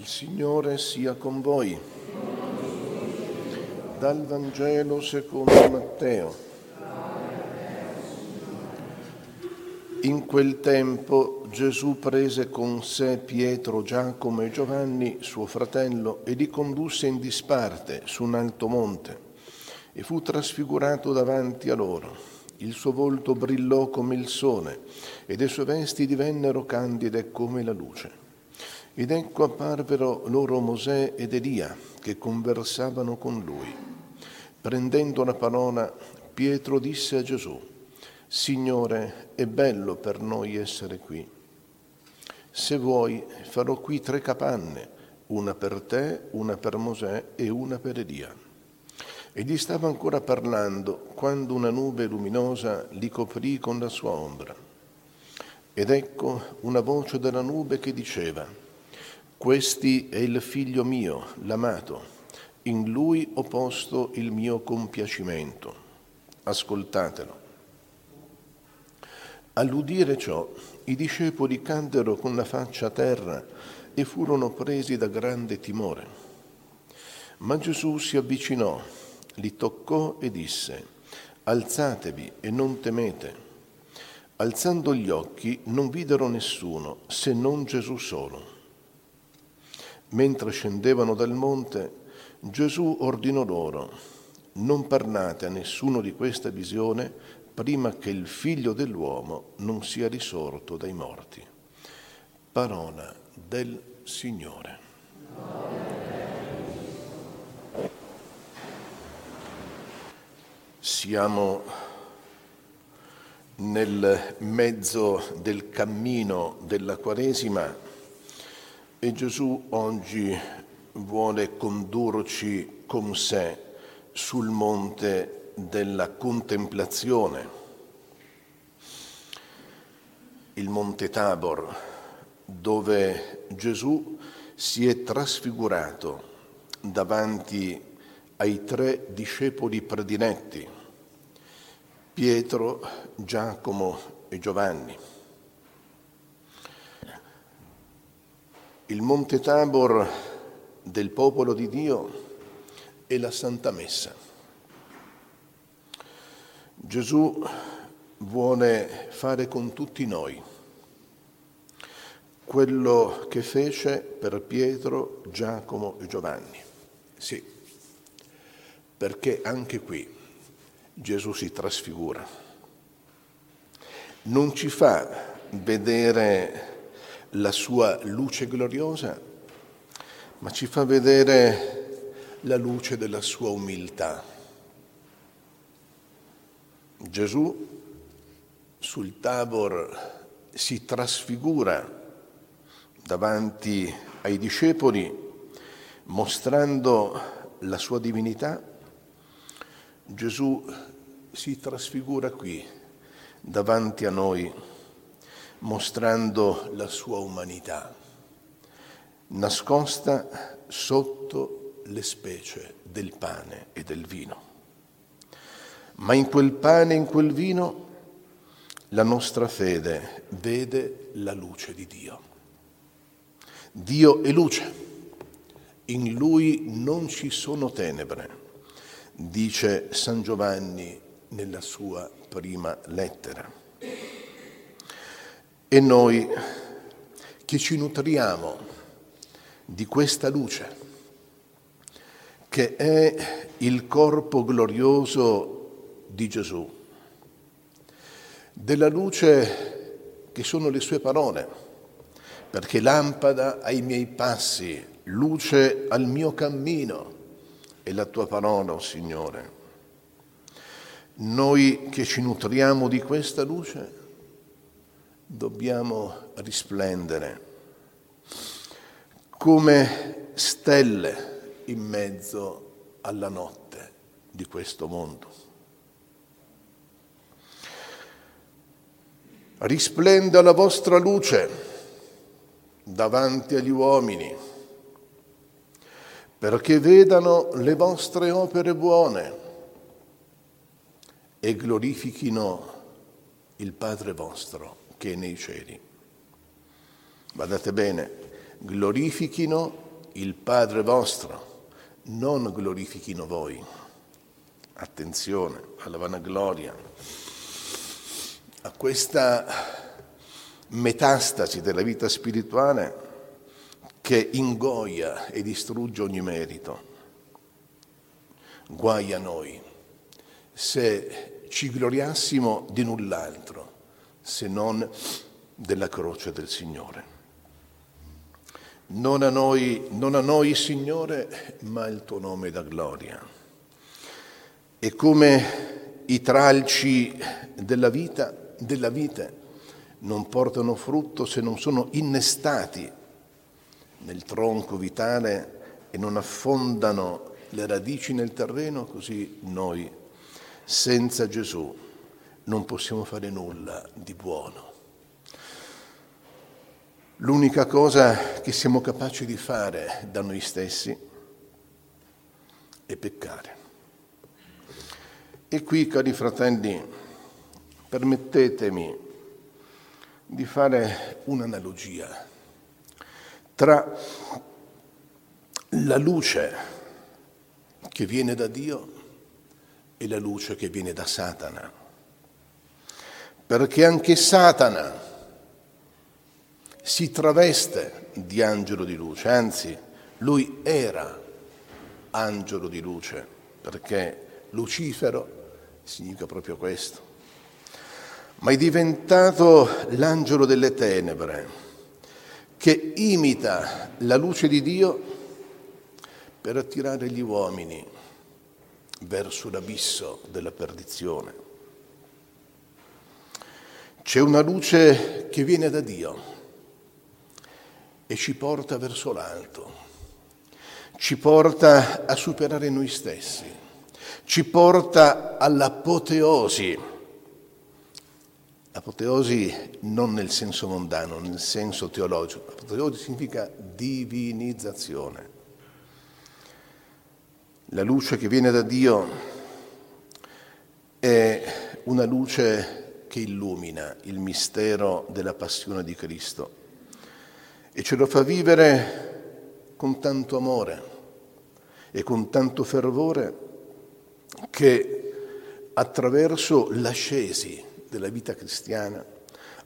Il Signore sia con voi. Dal Vangelo secondo Matteo. In quel tempo Gesù prese con sé Pietro, Giacomo e Giovanni, suo fratello, e li condusse in disparte su un alto monte e fu trasfigurato davanti a loro. Il suo volto brillò come il sole e le sue vesti divennero candide come la luce. Ed ecco apparvero loro Mosè ed Elia che conversavano con lui. Prendendo la parola, Pietro disse a Gesù, Signore, è bello per noi essere qui. Se vuoi, farò qui tre capanne, una per te, una per Mosè e una per Elia. E gli stava ancora parlando quando una nube luminosa li coprì con la sua ombra. Ed ecco una voce della nube che diceva, Questi è il figlio mio, l'amato, in lui ho posto il mio compiacimento. Ascoltatelo. All'udire ciò, i discepoli caddero con la faccia a terra e furono presi da grande timore. Ma Gesù si avvicinò li toccò e disse, alzatevi e non temete. Alzando gli occhi non videro nessuno se non Gesù solo. Mentre scendevano dal monte, Gesù ordinò loro, non parlate a nessuno di questa visione prima che il figlio dell'uomo non sia risorto dai morti. Parola del Signore. Siamo nel mezzo del cammino della Quaresima e Gesù oggi vuole condurci con sé sul monte della contemplazione, il monte Tabor, dove Gesù si è trasfigurato davanti ai tre discepoli prediletti, Pietro, Giacomo e Giovanni. Il Monte Tabor del popolo di Dio è la Santa Messa. Gesù vuole fare con tutti noi quello che fece per Pietro, Giacomo e Giovanni. Sì, perché anche qui Gesù si trasfigura. Non ci fa vedere la sua luce gloriosa, ma ci fa vedere la luce della sua umiltà. Gesù sul Tabor si trasfigura davanti ai discepoli mostrando la sua divinità Gesù si trasfigura qui davanti a noi mostrando la sua umanità, nascosta sotto le specie del pane e del vino. Ma in quel pane e in quel vino la nostra fede vede la luce di Dio. Dio è luce, in Lui non ci sono tenebre dice San Giovanni nella sua prima lettera. E noi che ci nutriamo di questa luce, che è il corpo glorioso di Gesù, della luce che sono le sue parole, perché lampada ai miei passi, luce al mio cammino e la tua parola, oh Signore. Noi che ci nutriamo di questa luce dobbiamo risplendere come stelle in mezzo alla notte di questo mondo. Risplenda la vostra luce davanti agli uomini perché vedano le vostre opere buone e glorifichino il Padre vostro che è nei cieli. Guardate bene, glorifichino il Padre vostro non glorifichino voi. Attenzione alla vanagloria, a questa metastasi della vita spirituale che ingoia e distrugge ogni merito. Guai a noi se ci gloriassimo di null'altro se non della croce del Signore. Non a noi, non a noi Signore, ma il tuo nome da gloria. E come i tralci della vita, della vite non portano frutto se non sono innestati nel tronco vitale e non affondano le radici nel terreno, così noi senza Gesù non possiamo fare nulla di buono. L'unica cosa che siamo capaci di fare da noi stessi è peccare. E qui, cari fratelli, permettetemi di fare un'analogia tra la luce che viene da Dio e la luce che viene da Satana. Perché anche Satana si traveste di angelo di luce, anzi lui era angelo di luce, perché Lucifero significa proprio questo. Ma è diventato l'angelo delle tenebre che imita la luce di Dio per attirare gli uomini verso l'abisso della perdizione. C'è una luce che viene da Dio e ci porta verso l'alto, ci porta a superare noi stessi, ci porta all'apoteosi. Apoteosi non nel senso mondano, nel senso teologico. Apoteosi significa divinizzazione. La luce che viene da Dio è una luce che illumina il mistero della passione di Cristo e ce lo fa vivere con tanto amore e con tanto fervore che attraverso l'ascesi della vita cristiana,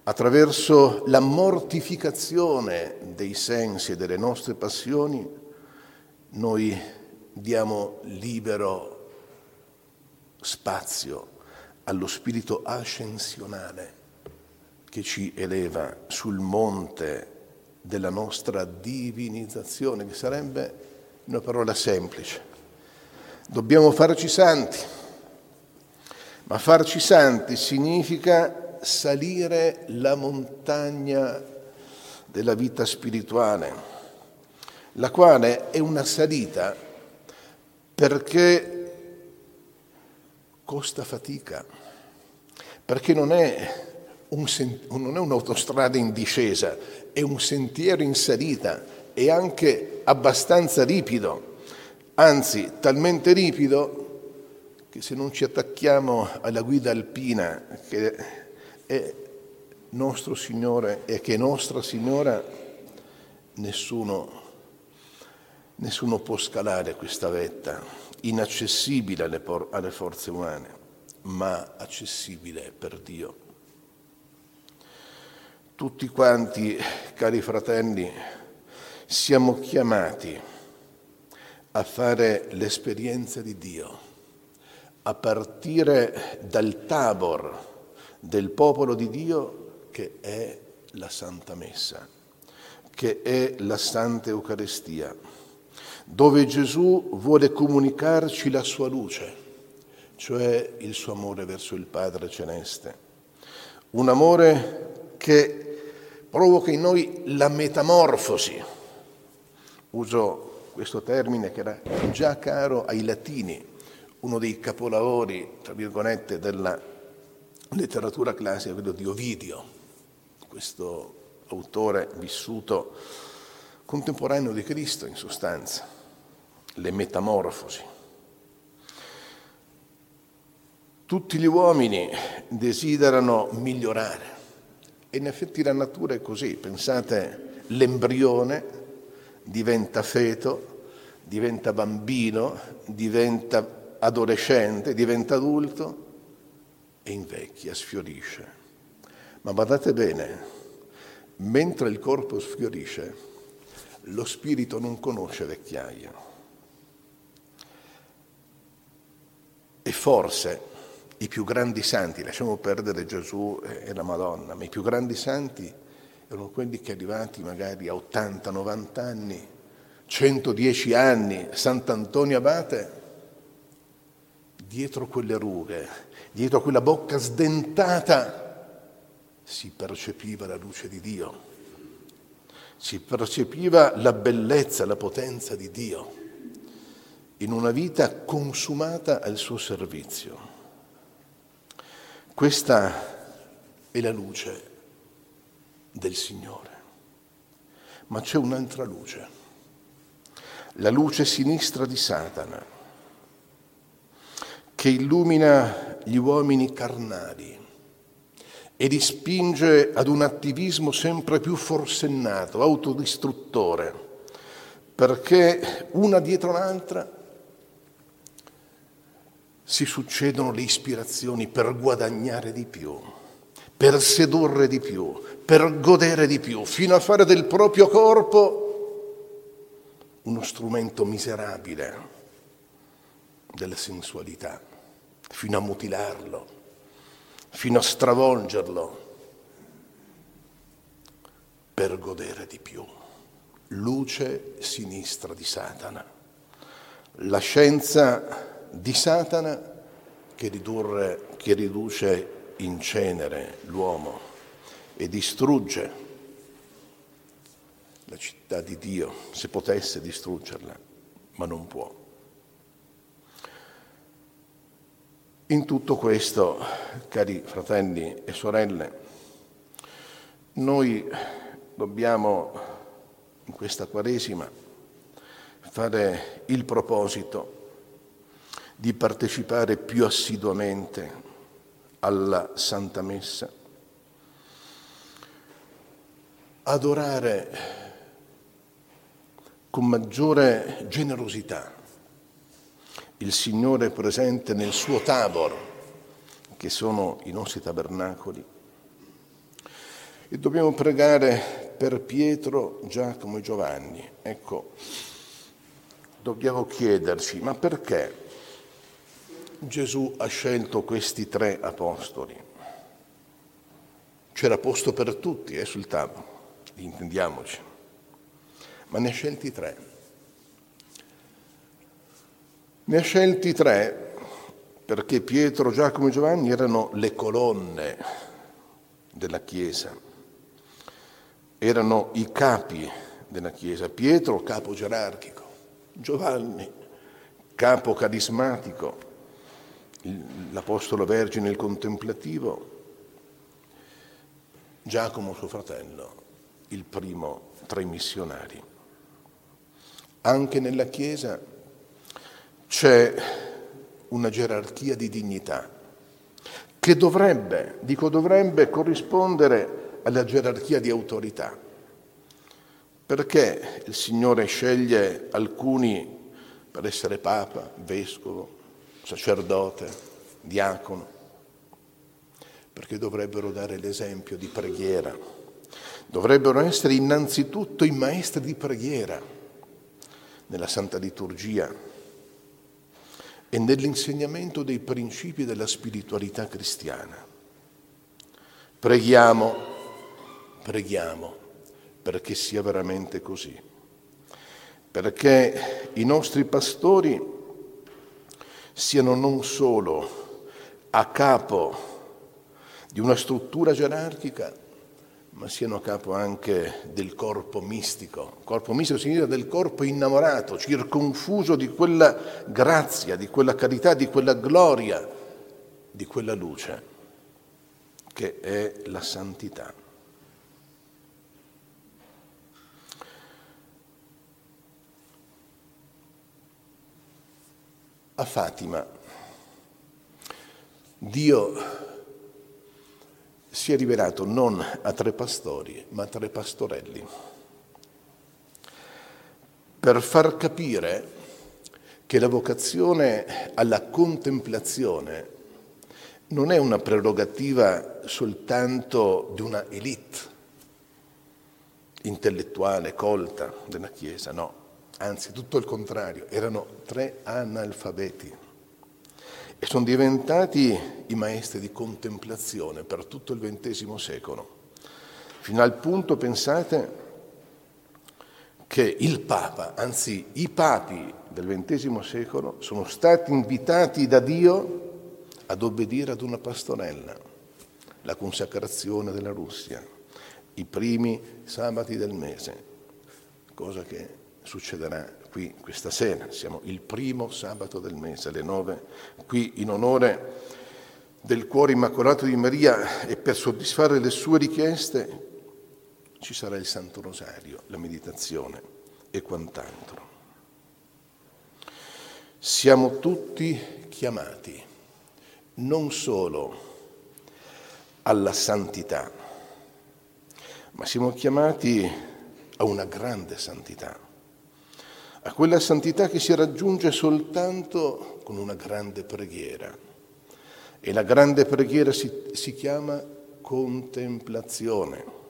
attraverso la mortificazione dei sensi e delle nostre passioni, noi diamo libero spazio allo spirito ascensionale che ci eleva sul monte della nostra divinizzazione, che sarebbe una parola semplice. Dobbiamo farci santi, ma farci santi significa salire la montagna della vita spirituale, la quale è una salita perché costa fatica, perché non è, un, non è un'autostrada in discesa, è un sentiero in salita, è anche abbastanza ripido, anzi talmente ripido che se non ci attacchiamo alla guida alpina che è nostro Signore e che è nostra Signora, nessuno Nessuno può scalare questa vetta, inaccessibile alle, por- alle forze umane, ma accessibile per Dio. Tutti quanti, cari fratelli, siamo chiamati a fare l'esperienza di Dio, a partire dal tabor del popolo di Dio che è la Santa Messa, che è la Santa Eucaristia dove Gesù vuole comunicarci la sua luce, cioè il suo amore verso il Padre Celeste. Un amore che provoca in noi la metamorfosi. Uso questo termine che era già caro ai latini, uno dei capolavori, tra virgolette, della letteratura classica, quello di Ovidio, questo autore vissuto contemporaneo di Cristo in sostanza, le metamorfosi. Tutti gli uomini desiderano migliorare e in effetti la natura è così. Pensate, l'embrione diventa feto, diventa bambino, diventa adolescente, diventa adulto e invecchia, sfiorisce. Ma badate bene, mentre il corpo sfiorisce, lo spirito non conosce vecchiaia. E forse i più grandi santi, lasciamo perdere Gesù e la Madonna, ma i più grandi santi erano quelli che arrivati magari a 80-90 anni, 110 anni, Sant'Antonio Abate, dietro quelle rughe, dietro quella bocca sdentata, si percepiva la luce di Dio, si percepiva la bellezza, la potenza di Dio in una vita consumata al suo servizio. Questa è la luce del Signore. Ma c'è un'altra luce, la luce sinistra di Satana, che illumina gli uomini carnali e li spinge ad un attivismo sempre più forsennato, autodistruttore, perché una dietro l'altra si succedono le ispirazioni per guadagnare di più, per sedurre di più, per godere di più, fino a fare del proprio corpo uno strumento miserabile della sensualità, fino a mutilarlo, fino a stravolgerlo, per godere di più. Luce sinistra di Satana. La scienza di Satana che, ridurre, che riduce in cenere l'uomo e distrugge la città di Dio, se potesse distruggerla, ma non può. In tutto questo, cari fratelli e sorelle, noi dobbiamo in questa Quaresima fare il proposito di partecipare più assiduamente alla Santa Messa, adorare con maggiore generosità il Signore presente nel suo tabor, che sono i nostri tabernacoli. E dobbiamo pregare per Pietro, Giacomo e Giovanni. Ecco, dobbiamo chiederci, ma perché Gesù ha scelto questi tre apostoli. C'era posto per tutti eh, sul tavolo, intendiamoci, ma ne ha scelti tre. Ne ha scelti tre perché Pietro, Giacomo e Giovanni erano le colonne della Chiesa, erano i capi della Chiesa. Pietro, capo gerarchico, Giovanni, capo carismatico, l'Apostolo Vergine il contemplativo, Giacomo suo fratello, il primo tra i missionari. Anche nella Chiesa c'è una gerarchia di dignità che dovrebbe, dico dovrebbe, corrispondere alla gerarchia di autorità. Perché il Signore sceglie alcuni per essere papa, vescovo, sacerdote, diacono, perché dovrebbero dare l'esempio di preghiera, dovrebbero essere innanzitutto i maestri di preghiera nella Santa Liturgia e nell'insegnamento dei principi della spiritualità cristiana. Preghiamo, preghiamo perché sia veramente così, perché i nostri pastori siano non solo a capo di una struttura gerarchica, ma siano a capo anche del corpo mistico. Corpo mistico significa del corpo innamorato, circonfuso di quella grazia, di quella carità, di quella gloria, di quella luce che è la santità. a Fatima Dio si è rivelato non a tre pastori, ma a tre pastorelli. per far capire che la vocazione alla contemplazione non è una prerogativa soltanto di una elite intellettuale, colta della Chiesa, no, anzi tutto il contrario, erano tre analfabeti e sono diventati i maestri di contemplazione per tutto il XX secolo, fino al punto, pensate, che il Papa, anzi i papi del XX secolo, sono stati invitati da Dio ad obbedire ad una pastorella, la consacrazione della Russia, i primi sabati del mese, cosa che succederà qui questa sera. Siamo il primo sabato del mese, alle nove, qui in onore del cuore immacolato di Maria e per soddisfare le sue richieste ci sarà il Santo Rosario, la meditazione e quant'altro. Siamo tutti chiamati non solo alla santità, ma siamo chiamati a una grande santità, a quella santità che si raggiunge soltanto con una grande preghiera. E la grande preghiera si, si chiama contemplazione.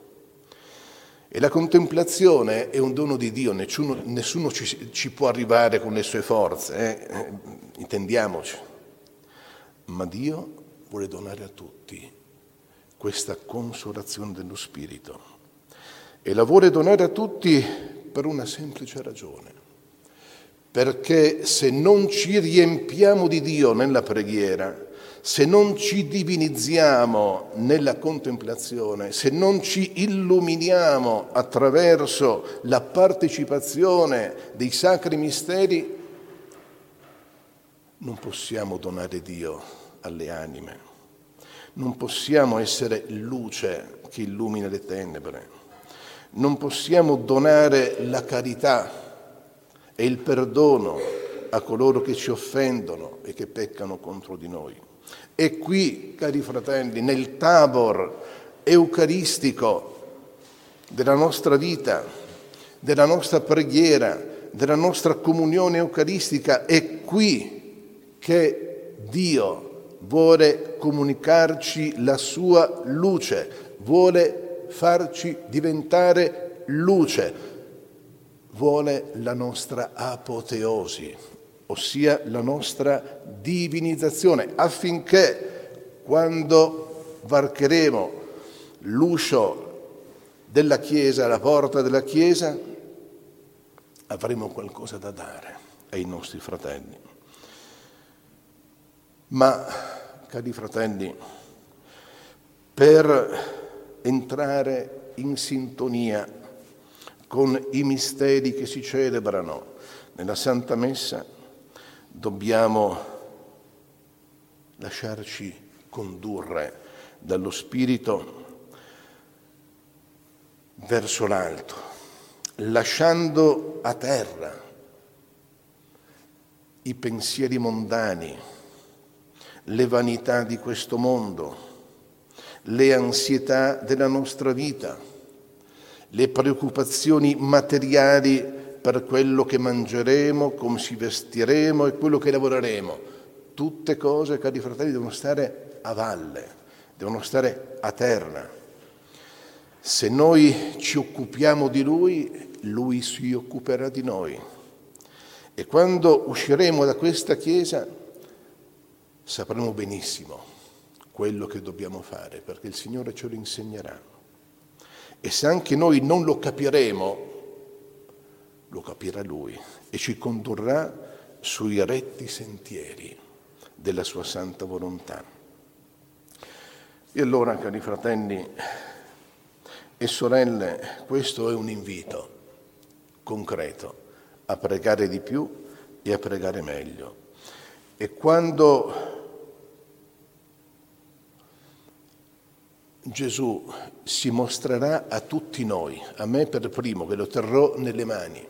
E la contemplazione è un dono di Dio, nessuno, nessuno ci, ci, può arrivare con le sue forze, eh? eh intendiamoci. Ma Dio vuole donare a tutti questa consolazione dello Spirito. E la vuole donare a tutti per una semplice ragione. Perché se non ci riempiamo di Dio nella preghiera, se non ci divinizziamo nella contemplazione, se non ci illuminiamo attraverso la partecipazione dei sacri misteri, non possiamo donare Dio alle anime, non possiamo essere luce che illumina le tenebre, non possiamo donare la carità e il perdono a coloro che ci offendono e che peccano contro di noi. E qui, cari fratelli, nel tabor eucaristico della nostra vita, della nostra preghiera, della nostra comunione eucaristica, è qui che Dio vuole comunicarci la sua luce, vuole farci diventare luce, vuole la nostra apoteosi, ossia la nostra divinizzazione, affinché quando varcheremo l'uscio della Chiesa, la porta della Chiesa, avremo qualcosa da dare ai nostri fratelli. Ma, cari fratelli, per entrare in sintonia con i misteri che si celebrano nella Santa Messa, dobbiamo lasciarci condurre dallo Spirito verso l'alto, lasciando a terra i pensieri mondani, le vanità di questo mondo, le ansietà della nostra vita, le preoccupazioni materiali per quello che mangeremo, come ci vestiremo e quello che lavoreremo. Tutte cose, cari fratelli, devono stare a valle, devono stare a terra. Se noi ci occupiamo di Lui, Lui si occuperà di noi. E quando usciremo da questa Chiesa sapremo benissimo quello che dobbiamo fare, perché il Signore ce lo insegnerà. E se anche noi non lo capiremo, lo capirà Lui e ci condurrà sui retti sentieri della sua santa volontà. E allora, cari fratelli e sorelle, questo è un invito concreto a pregare di più e a pregare meglio. E quando Gesù si mostrerà a tutti noi, a me per primo, che lo terrò nelle mani,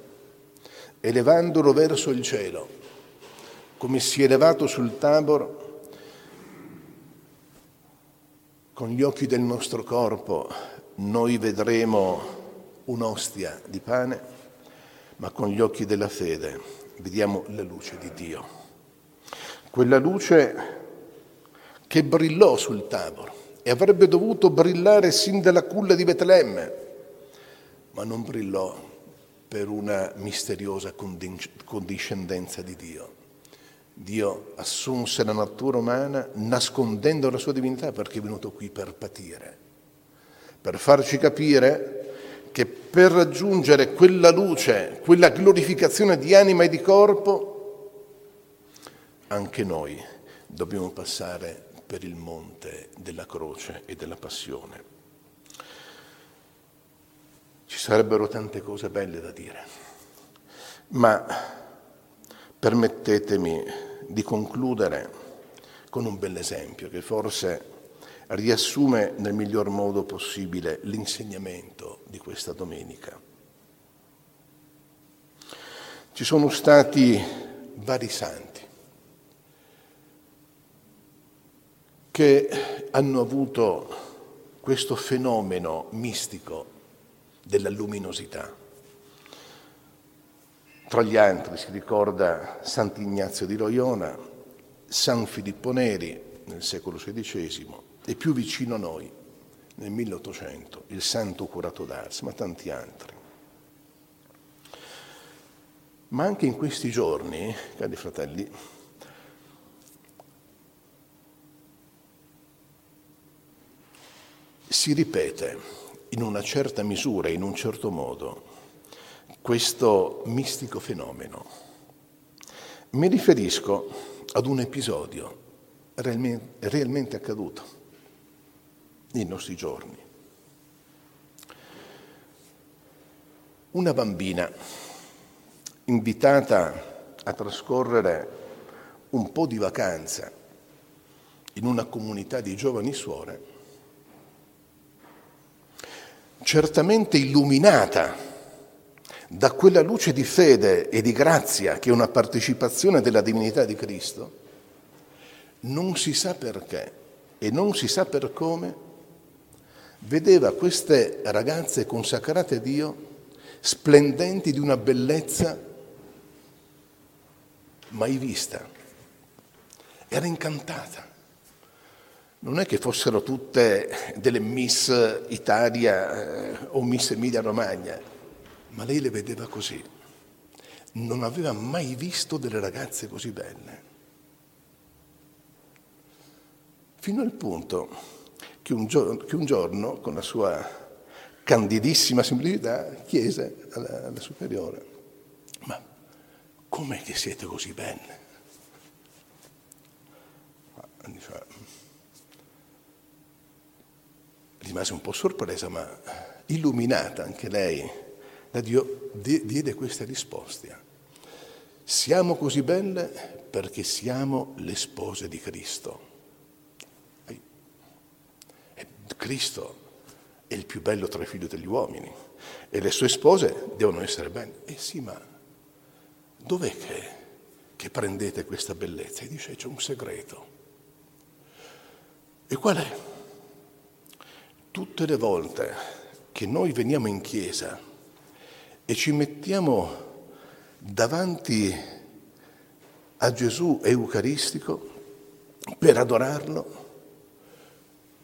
elevandolo verso il cielo, come si è elevato sul Tabor, con gli occhi del nostro corpo noi vedremo un'ostia di pane, ma con gli occhi della fede vediamo la luce di Dio. Quella luce che brillò sul Tabor e avrebbe dovuto brillare sin dalla culla di Betlemme, ma non brillò per una misteriosa condiscendenza di Dio. Dio assunse la natura umana nascondendo la sua divinità perché è venuto qui per patire, per farci capire che per raggiungere quella luce, quella glorificazione di anima e di corpo, anche noi dobbiamo passare per il monte della croce e della passione. Ci sarebbero tante cose belle da dire, ma permettetemi di concludere con un bell'esempio che forse riassume nel miglior modo possibile l'insegnamento di questa domenica. Ci sono stati vari santi che hanno avuto questo fenomeno mistico della luminosità. Tra gli altri si ricorda Sant'Ignazio di Loiona, San Filippo Neri nel secolo XVI, e più vicino a noi, nel 1800, il santo curato d'Ars, ma tanti altri. Ma anche in questi giorni, cari fratelli, si ripete in una certa misura, in un certo modo, questo mistico fenomeno. Mi riferisco ad un episodio realmente, accaduto nei nostri giorni. Una bambina invitata a trascorrere un po' di vacanza in una comunità di giovani suore, certamente illuminata da quella luce di fede e di grazia che è una partecipazione della divinità di Cristo, non si sa perché e non si sa per come, vedeva queste ragazze consacrate a Dio splendenti di una bellezza mai vista. Era incantata. Non è che fossero tutte delle Miss Italia eh, o Miss Emilia Romagna, ma lei le vedeva così. Non aveva mai visto delle ragazze così belle. Fino al punto che un, giorno, che un giorno, con la sua candidissima semplicità, chiese alla, alla superiore, ma com'è che siete così belle? Rimase un po' sorpresa, ma illuminata anche lei da Dio, diede questa risposta. Siamo così belle perché siamo le spose di Cristo. Cristo è il più bello tra i figli degli uomini e le sue spose devono essere belle. Eh sì, ma dov'è che, che prendete questa bellezza? E dice c'è un segreto. E qual è? Tutte le volte che noi veniamo in chiesa e ci mettiamo davanti a Gesù Eucaristico per adorarlo,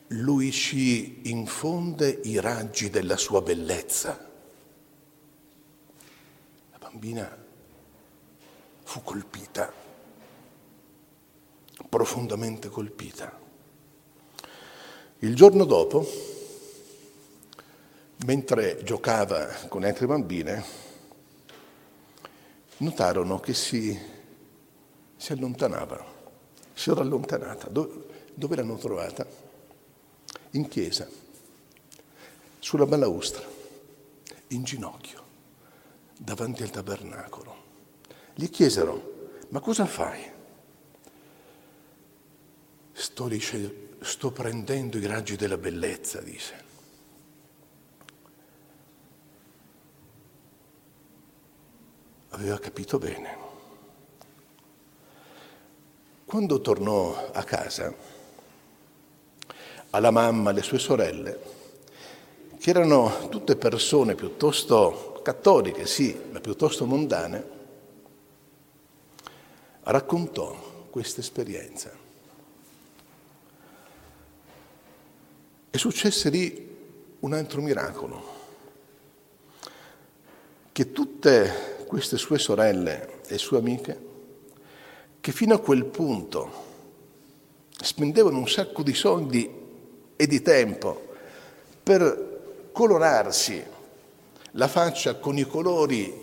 lui ci infonde i raggi della sua bellezza. La bambina fu colpita, profondamente colpita. Il giorno dopo, mentre giocava con altre bambine, notarono che si, si allontanava, si era allontanata. Dove, dove l'hanno trovata? in chiesa, sulla balaustra, in ginocchio, davanti al tabernacolo. Gli chiesero, ma cosa fai? Sto, dice, sto prendendo i raggi della bellezza, dice. Aveva capito bene. Quando tornò a casa, alla mamma, alle sue sorelle, che erano tutte persone piuttosto cattoliche, sì, ma piuttosto mondane, raccontò questa esperienza. E successe lì un altro miracolo, che tutte queste sue sorelle e sue amiche, che fino a quel punto spendevano un sacco di soldi e di tempo per colorarsi la faccia con i colori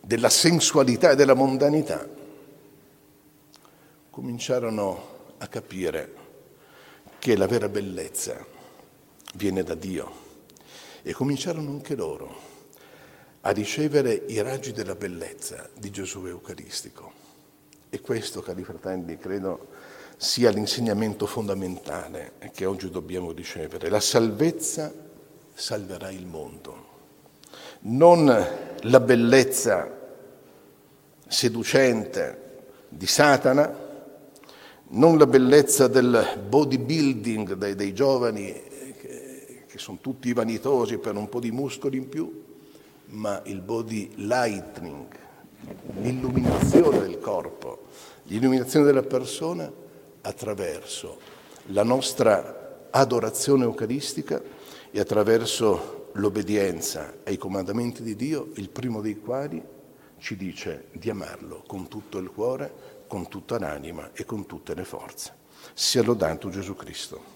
della sensualità e della mondanità, cominciarono a capire che la vera bellezza viene da Dio e cominciarono anche loro a ricevere i raggi della bellezza di Gesù Eucaristico. E questo, cari fratelli, credo sia l'insegnamento fondamentale che oggi dobbiamo ricevere. La salvezza salverà il mondo, non la bellezza seducente di Satana, non la bellezza del bodybuilding dei, dei giovani che, che sono tutti vanitosi per un po' di muscoli in più, ma il body lightning, l'illuminazione del corpo, l'illuminazione della persona attraverso la nostra adorazione eucaristica e attraverso l'obbedienza ai comandamenti di Dio, il primo dei quali ci dice di amarlo con tutto il cuore, con tutta l'anima e con tutte le forze. Sia lodato Gesù Cristo.